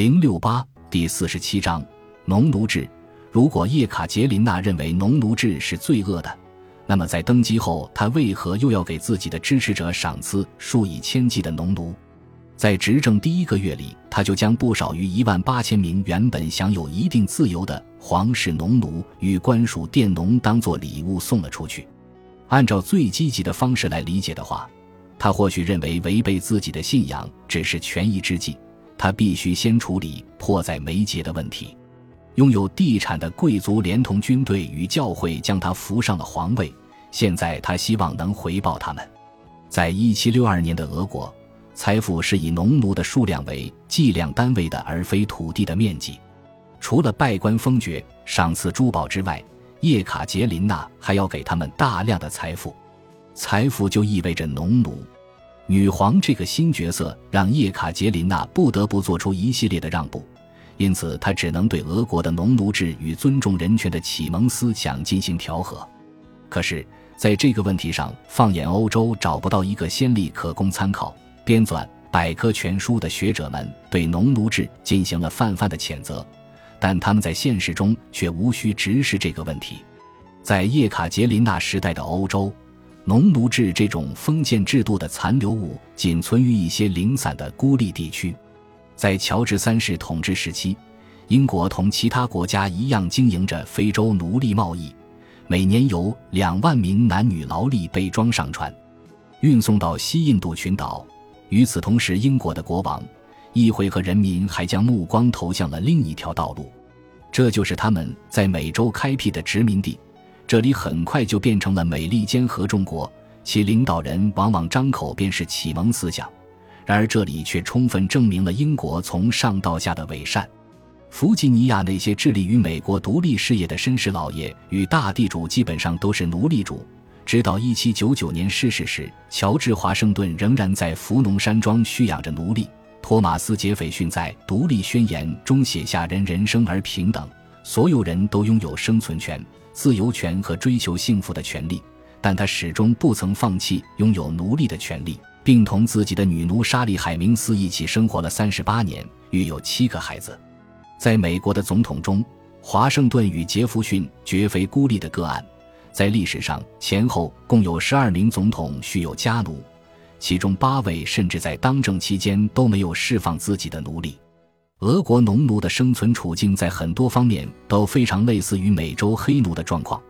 零六八第四十七章农奴制。如果叶卡捷琳娜认为农奴制是罪恶的，那么在登基后，她为何又要给自己的支持者赏赐数以千计的农奴？在执政第一个月里，他就将不少于一万八千名原本享有一定自由的皇室农奴与官属佃农当作礼物送了出去。按照最积极的方式来理解的话，他或许认为违背自己的信仰只是权宜之计，他必须先处理迫在眉睫的问题。拥有地产的贵族连同军队与教会将他扶上了皇位，现在他希望能回报他们。在一七六二年的俄国。财富是以农奴的数量为计量单位的，而非土地的面积。除了拜官封爵、赏赐珠宝之外，叶卡捷琳娜还要给他们大量的财富。财富就意味着农奴。女皇这个新角色让叶卡捷琳娜不得不做出一系列的让步，因此她只能对俄国的农奴制与尊重人权的启蒙思想进行调和。可是，在这个问题上，放眼欧洲，找不到一个先例可供参考。编纂百科全书的学者们对农奴制进行了泛泛的谴责，但他们在现实中却无需直视这个问题。在叶卡捷琳娜时代的欧洲，农奴制这种封建制度的残留物仅存于一些零散的孤立地区。在乔治三世统治时期，英国同其他国家一样经营着非洲奴隶贸易，每年有两万名男女劳力被装上船，运送到西印度群岛。与此同时，英国的国王、议会和人民还将目光投向了另一条道路，这就是他们在美洲开辟的殖民地。这里很快就变成了美利坚合众国，其领导人往往张口便是启蒙思想。然而，这里却充分证明了英国从上到下的伪善。弗吉尼亚那些致力于美国独立事业的绅士老爷与大地主，基本上都是奴隶主。直到一七九九年逝世时，乔治华盛顿仍然在福农山庄蓄养着奴隶。托马斯杰斐逊在《独立宣言》中写下：“人人生而平等，所有人都拥有生存权、自由权和追求幸福的权利。”但他始终不曾放弃拥有奴隶的权利，并同自己的女奴莎莉海明斯一起生活了三十八年，育有七个孩子。在美国的总统中，华盛顿与杰弗逊绝非孤立的个案。在历史上，前后共有十二名总统蓄有家奴，其中八位甚至在当政期间都没有释放自己的奴隶。俄国农奴的生存处境在很多方面都非常类似于美洲黑奴的状况，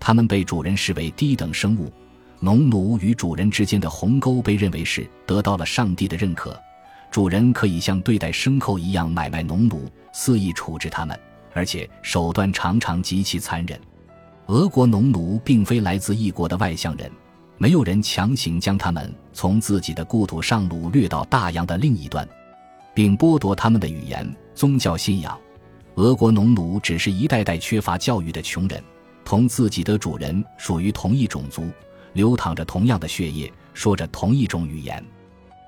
他们被主人视为低等生物。农奴与主人之间的鸿沟被认为是得到了上帝的认可，主人可以像对待牲口一样买卖农奴，肆意处置他们，而且手段常常极其残忍。俄国农奴并非来自异国的外乡人，没有人强行将他们从自己的故土上掳掠到大洋的另一端，并剥夺他们的语言、宗教信仰。俄国农奴只是一代代缺乏教育的穷人，同自己的主人属于同一种族，流淌着同样的血液，说着同一种语言。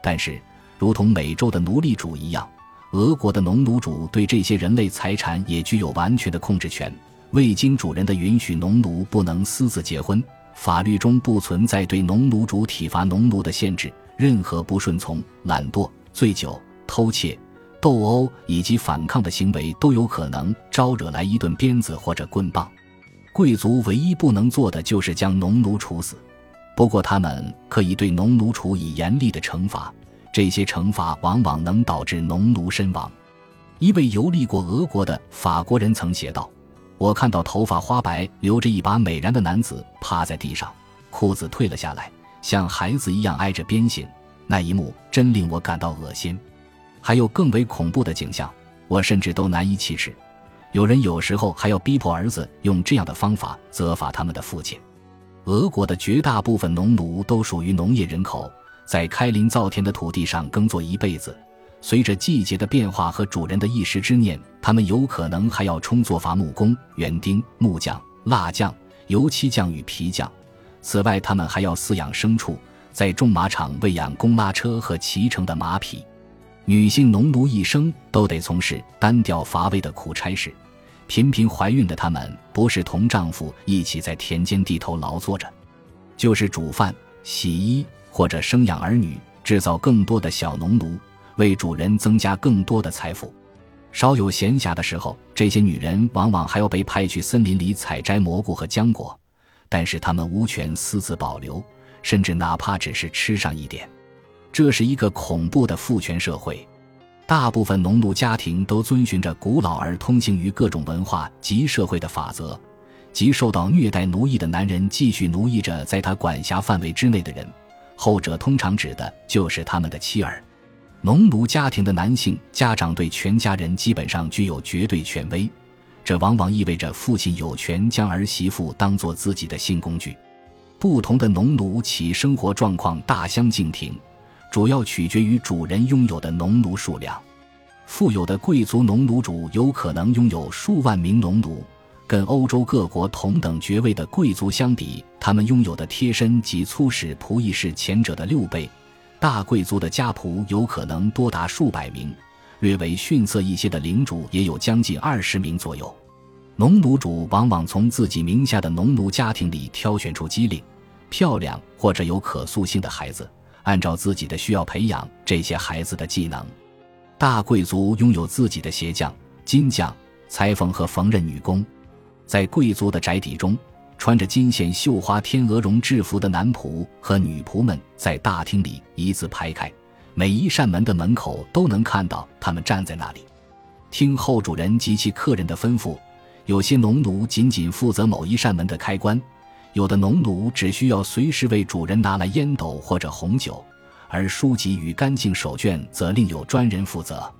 但是，如同美洲的奴隶主一样，俄国的农奴主对这些人类财产也具有完全的控制权。未经主人的允许，农奴不能私自结婚。法律中不存在对农奴主体罚农奴的限制。任何不顺从、懒惰、醉酒、偷窃、斗殴以及反抗的行为都有可能招惹来一顿鞭子或者棍棒。贵族唯一不能做的就是将农奴处死。不过，他们可以对农奴处以严厉的惩罚。这些惩罚往往能导致农奴身亡。一位游历过俄国的法国人曾写道。我看到头发花白、留着一把美髯的男子趴在地上，裤子退了下来，像孩子一样挨着鞭刑。那一幕真令我感到恶心。还有更为恐怖的景象，我甚至都难以启齿。有人有时候还要逼迫儿子用这样的方法责罚他们的父亲。俄国的绝大部分农奴都属于农业人口，在开林造田的土地上耕作一辈子。随着季节的变化和主人的一时之念，他们有可能还要充作伐木工、园丁、木匠、蜡匠、油漆匠与皮匠。此外，他们还要饲养牲畜，在种马场喂养公拉车和骑乘的马匹。女性农奴一生都得从事单调乏味的苦差事。频频怀孕的她们，不是同丈夫一起在田间地头劳作着，就是煮饭、洗衣或者生养儿女，制造更多的小农奴。为主人增加更多的财富，稍有闲暇的时候，这些女人往往还要被派去森林里采摘蘑菇和浆果，但是她们无权私自保留，甚至哪怕只是吃上一点。这是一个恐怖的父权社会。大部分农奴家庭都遵循着古老而通行于各种文化及社会的法则，即受到虐待奴役的男人继续奴役着在他管辖范围之内的人，后者通常指的就是他们的妻儿。农奴家庭的男性家长对全家人基本上具有绝对权威，这往往意味着父亲有权将儿媳妇当做自己的性工具。不同的农奴其生活状况大相径庭，主要取决于主人拥有的农奴数量。富有的贵族农奴主有可能拥有数万名农奴，跟欧洲各国同等爵位的贵族相比，他们拥有的贴身及粗使仆役是前者的六倍。大贵族的家仆有可能多达数百名，略为逊色一些的领主也有将近二十名左右。农奴主往往从自己名下的农奴家庭里挑选出机灵、漂亮或者有可塑性的孩子，按照自己的需要培养这些孩子的技能。大贵族拥有自己的鞋匠、金匠、裁缝和缝纫女工，在贵族的宅邸中。穿着金线绣花天鹅绒制服的男仆和女仆们在大厅里一字排开，每一扇门的门口都能看到他们站在那里，听候主人及其客人的吩咐。有些农奴仅仅负责某一扇门的开关，有的农奴只需要随时为主人拿来烟斗或者红酒，而书籍与干净手绢则另有专人负责。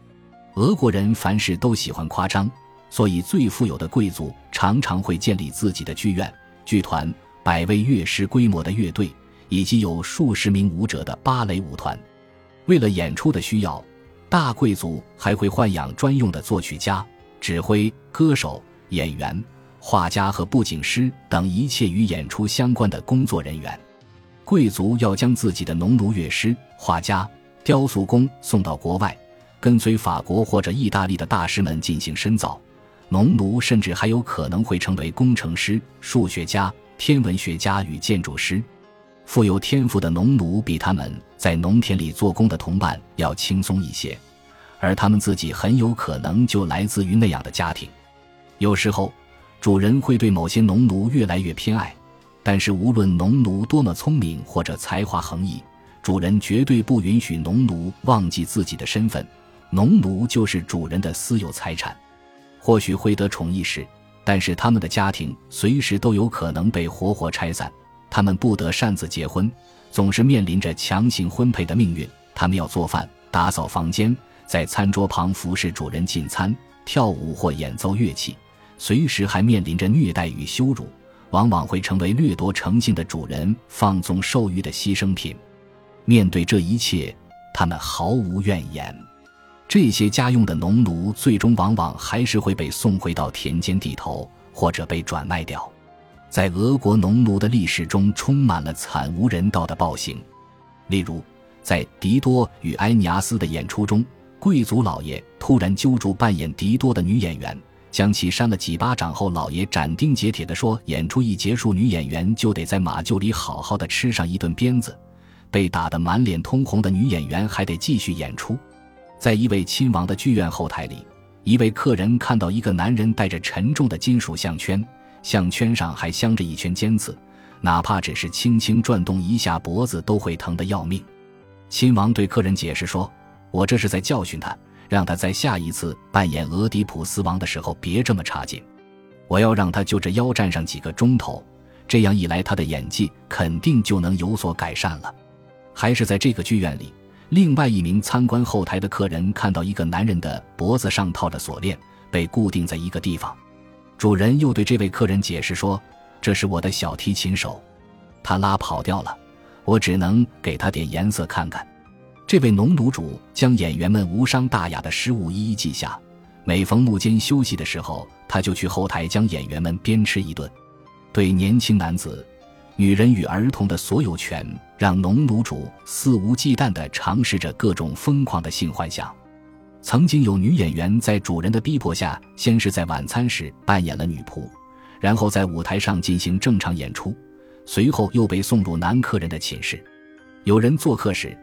俄国人凡事都喜欢夸张，所以最富有的贵族常常会建立自己的剧院。剧团、百位乐师规模的乐队，以及有数十名舞者的芭蕾舞团。为了演出的需要，大贵族还会豢养专用的作曲家、指挥、歌手、演员、画家和布景师等一切与演出相关的工作人员。贵族要将自己的农奴、乐师、画家、雕塑工送到国外，跟随法国或者意大利的大师们进行深造。农奴甚至还有可能会成为工程师、数学家、天文学家与建筑师。富有天赋的农奴比他们在农田里做工的同伴要轻松一些，而他们自己很有可能就来自于那样的家庭。有时候，主人会对某些农奴越来越偏爱，但是无论农奴多么聪明或者才华横溢，主人绝对不允许农奴忘记自己的身份。农奴就是主人的私有财产。或许会得宠一时，但是他们的家庭随时都有可能被活活拆散。他们不得擅自结婚，总是面临着强行婚配的命运。他们要做饭、打扫房间，在餐桌旁服侍主人进餐、跳舞或演奏乐器，随时还面临着虐待与羞辱，往往会成为掠夺诚信的主人放纵兽欲的牺牲品。面对这一切，他们毫无怨言。这些家用的农奴最终往往还是会被送回到田间地头，或者被转卖掉。在俄国农奴的历史中，充满了惨无人道的暴行。例如，在狄多与埃尼阿斯的演出中，贵族老爷突然揪住扮演狄多的女演员，将其扇了几巴掌后，老爷斩钉截铁地说：“演出一结束，女演员就得在马厩里好好的吃上一顿鞭子。”被打得满脸通红的女演员还得继续演出。在一位亲王的剧院后台里，一位客人看到一个男人戴着沉重的金属项圈，项圈上还镶着一圈尖刺，哪怕只是轻轻转动一下脖子都会疼得要命。亲王对客人解释说：“我这是在教训他，让他在下一次扮演俄狄浦斯王的时候别这么差劲。我要让他就着腰站上几个钟头，这样一来他的演技肯定就能有所改善了。”还是在这个剧院里。另外一名参观后台的客人看到一个男人的脖子上套着锁链，被固定在一个地方。主人又对这位客人解释说：“这是我的小提琴手，他拉跑掉了，我只能给他点颜色看看。”这位农奴主将演员们无伤大雅的失误一一记下，每逢幕间休息的时候，他就去后台将演员们鞭笞一顿。对年轻男子。女人与儿童的所有权，让农奴主肆无忌惮地尝试着各种疯狂的性幻想。曾经有女演员在主人的逼迫下，先是在晚餐时扮演了女仆，然后在舞台上进行正常演出，随后又被送入男客人的寝室。有人做客时，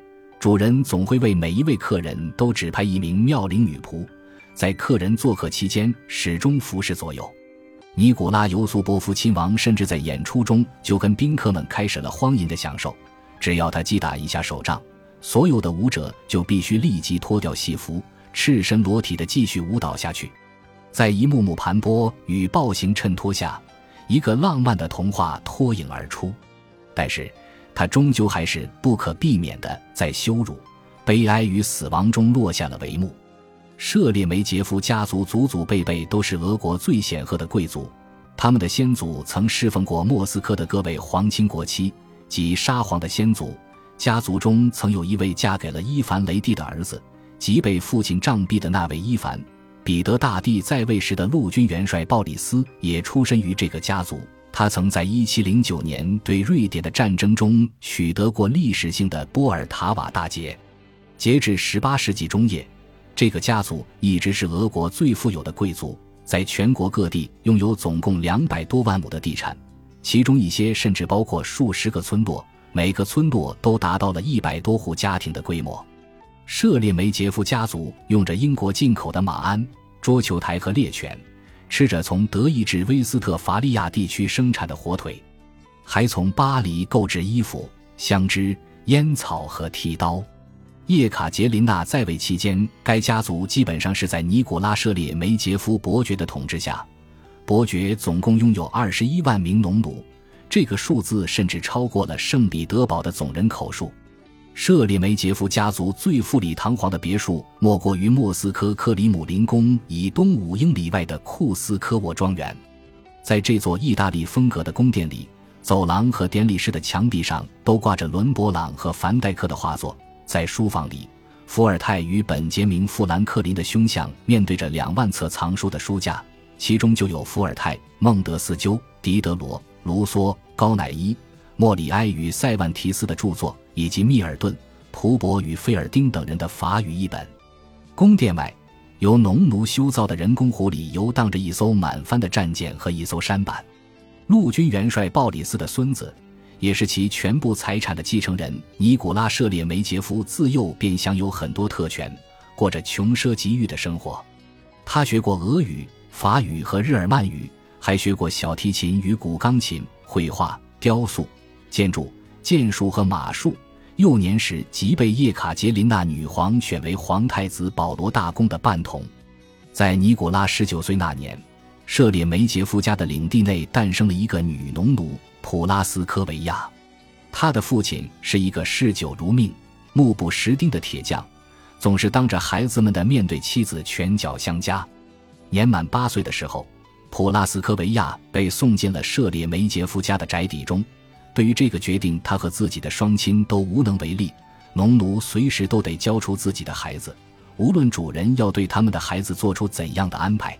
主人总会为每一位客人都指派一名妙龄女仆，在客人做客期间始终服侍左右。尼古拉尤苏波夫亲王甚至在演出中就跟宾客们开始了荒淫的享受。只要他击打一下手杖，所有的舞者就必须立即脱掉戏服，赤身裸体的继续舞蹈下去。在一幕幕盘剥与暴行衬托下，一个浪漫的童话脱颖而出。但是，他终究还是不可避免的在羞辱、悲哀与死亡中落下了帷幕。舍列梅杰夫家族祖祖辈辈都是俄国最显赫的贵族，他们的先祖曾侍奉过莫斯科的各位皇亲国戚及沙皇的先祖。家族中曾有一位嫁给了伊凡雷帝的儿子，即被父亲杖毙的那位伊凡。彼得大帝在位时的陆军元帅鲍里斯也出身于这个家族，他曾在1709年对瑞典的战争中取得过历史性的波尔塔瓦大捷。截至18世纪中叶。这个家族一直是俄国最富有的贵族，在全国各地拥有总共两百多万亩的地产，其中一些甚至包括数十个村落，每个村落都达到了一百多户家庭的规模。舍列梅杰夫家族用着英国进口的马鞍、桌球台和猎犬，吃着从德意志威斯特伐利亚地区生产的火腿，还从巴黎购置衣服、香脂、烟草和剃刀。叶卡捷琳娜在位期间，该家族基本上是在尼古拉·舍列梅杰夫伯爵的统治下。伯爵总共拥有二十一万名农奴，这个数字甚至超过了圣彼得堡的总人口数。舍列梅杰夫家族最富丽堂皇的别墅，莫过于莫斯科克里姆林宫以东五英里外的库斯科沃庄园。在这座意大利风格的宫殿里，走廊和典礼室的墙壁上都挂着伦勃朗和凡戴克的画作。在书房里，伏尔泰与本杰明·富兰克林的胸像面对着两万册藏书的书架，其中就有伏尔泰、孟德斯鸠、狄德罗、卢梭、高乃伊、莫里埃与塞万提斯的著作，以及密尔顿、普伯与菲尔丁等人的法语译本。宫殿外，由农奴修造的人工湖里游荡着一艘满帆的战舰和一艘舢板。陆军元帅鲍里斯的孙子。也是其全部财产的继承人尼古拉·舍列梅杰夫自幼便享有很多特权，过着穷奢极欲的生活。他学过俄语、法语和日耳曼语，还学过小提琴与古钢琴、绘画、雕塑、建筑、剑术和马术。幼年时即被叶卡捷琳娜女皇选为皇太子保罗大公的伴童。在尼古拉十九岁那年，舍列梅杰夫家的领地内诞生了一个女农奴。普拉斯科维亚，他的父亲是一个嗜酒如命、目不识丁的铁匠，总是当着孩子们的面对妻子拳脚相加。年满八岁的时候，普拉斯科维亚被送进了舍列梅杰夫家的宅邸中。对于这个决定，他和自己的双亲都无能为力。农奴随时都得交出自己的孩子，无论主人要对他们的孩子做出怎样的安排。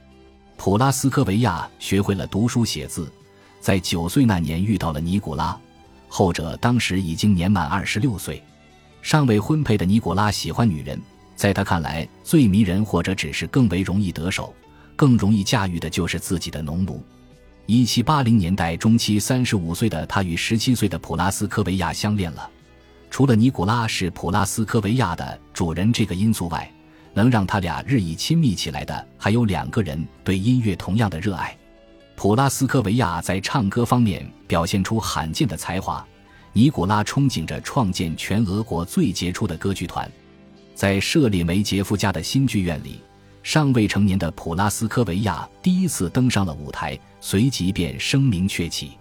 普拉斯科维亚学会了读书写字。在九岁那年遇到了尼古拉，后者当时已经年满二十六岁，尚未婚配的尼古拉喜欢女人，在他看来，最迷人或者只是更为容易得手、更容易驾驭的就是自己的农奴。一七八零年代中期，三十五岁的他与十七岁的普拉斯科维亚相恋了。除了尼古拉是普拉斯科维亚的主人这个因素外，能让他俩日益亲密起来的还有两个人对音乐同样的热爱。普拉斯科维亚在唱歌方面表现出罕见的才华，尼古拉憧憬着创建全俄国最杰出的歌剧团。在舍列梅杰夫家的新剧院里，尚未成年的普拉斯科维亚第一次登上了舞台，随即便声名鹊起。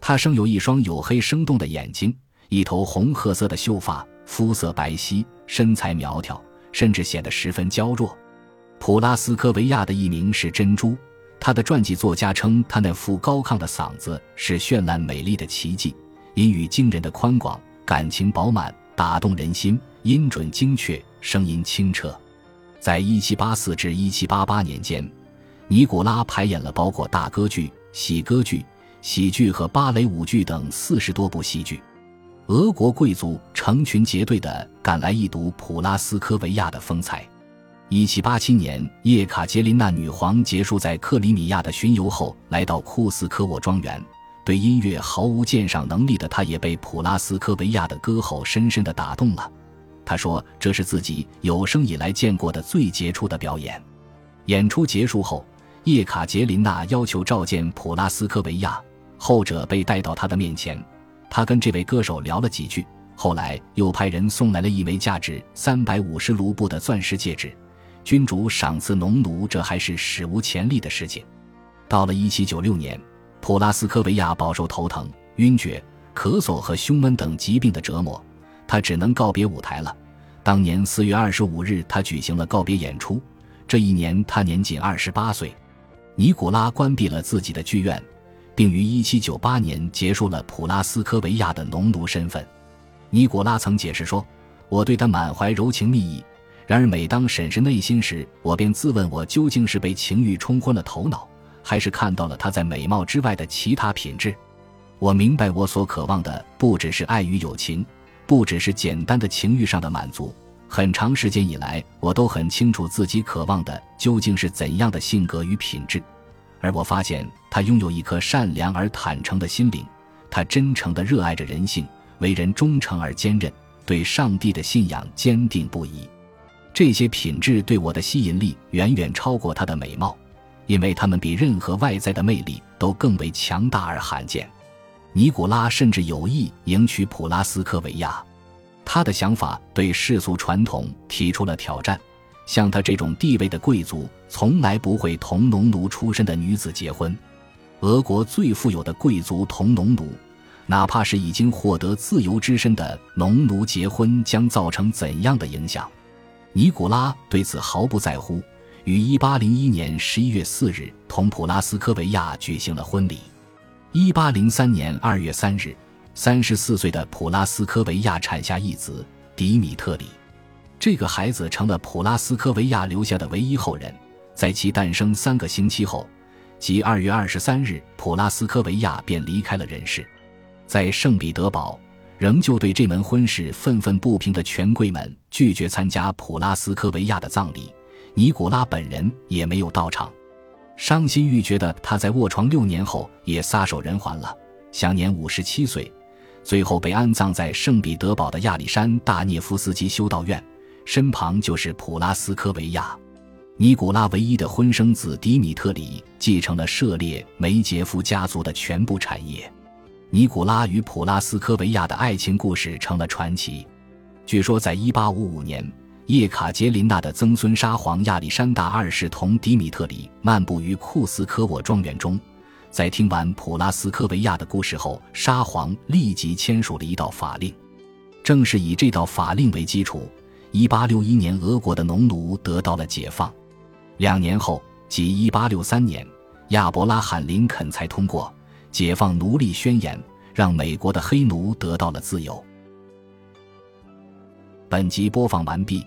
他生有一双黝黑生动的眼睛，一头红褐色的秀发，肤色白皙，身材苗条，甚至显得十分娇弱。普拉斯科维亚的艺名是珍珠。他的传记作家称，他那副高亢的嗓子是绚烂美丽的奇迹，音域惊人的宽广，感情饱满，打动人心，音准精确，声音清澈。在1784至1788年间，尼古拉排演了包括大歌剧、喜歌剧、喜剧和芭蕾舞剧等四十多部戏剧。俄国贵族成群结队地赶来一睹普拉斯科维亚的风采。一七八七年，叶卡捷琳娜女皇结束在克里米亚的巡游后，来到库斯科沃庄园。对音乐毫无鉴赏能力的她，也被普拉斯科维亚的歌喉深深地打动了。他说：“这是自己有生以来见过的最杰出的表演。”演出结束后，叶卡捷琳娜要求召见普拉斯科维亚，后者被带到他的面前，他跟这位歌手聊了几句，后来又派人送来了一枚价值三百五十卢布的钻石戒指。君主赏赐农奴，这还是史无前例的事情。到了一七九六年，普拉斯科维亚饱受头疼、晕厥、咳嗽和胸闷等疾病的折磨，他只能告别舞台了。当年四月二十五日，他举行了告别演出。这一年，他年仅二十八岁。尼古拉关闭了自己的剧院，并于一七九八年结束了普拉斯科维亚的农奴身份。尼古拉曾解释说：“我对他满怀柔情蜜意。”然而，每当审视内心时，我便自问：我究竟是被情欲冲昏了头脑，还是看到了他在美貌之外的其他品质？我明白，我所渴望的不只是爱与友情，不只是简单的情欲上的满足。很长时间以来，我都很清楚自己渴望的究竟是怎样的性格与品质。而我发现，他拥有一颗善良而坦诚的心灵，他真诚地热爱着人性，为人忠诚而坚韧，对上帝的信仰坚定不移。这些品质对我的吸引力远远超过他的美貌，因为他们比任何外在的魅力都更为强大而罕见。尼古拉甚至有意迎娶普拉斯科维亚，他的想法对世俗传统提出了挑战。像他这种地位的贵族，从来不会同农奴出身的女子结婚。俄国最富有的贵族同农奴，哪怕是已经获得自由之身的农奴结婚，将造成怎样的影响？尼古拉对此毫不在乎，于1801年11月4日同普拉斯科维亚举行了婚礼。1803年2月3日，34岁的普拉斯科维亚产下一子迪米特里，这个孩子成了普拉斯科维亚留下的唯一后人。在其诞生三个星期后，即2月23日，普拉斯科维亚便离开了人世，在圣彼得堡。仍旧对这门婚事愤愤不平的权贵们拒绝参加普拉斯科维亚的葬礼，尼古拉本人也没有到场。伤心欲绝的他在卧床六年后也撒手人寰了，享年五十七岁。最后被安葬在圣彼得堡的亚历山大涅夫斯基修道院，身旁就是普拉斯科维亚。尼古拉唯一的婚生子迪米特里继承了涉猎梅杰夫家族的全部产业。尼古拉与普拉斯科维亚的爱情故事成了传奇。据说，在1855年，叶卡捷琳娜的曾孙沙皇亚历山大二世同迪米特里漫步于库斯科沃庄园中，在听完普拉斯科维亚的故事后，沙皇立即签署了一道法令。正是以这道法令为基础，1861年俄国的农奴得到了解放。两年后，即1863年，亚伯拉罕·林肯才通过。解放奴隶宣言让美国的黑奴得到了自由。本集播放完毕，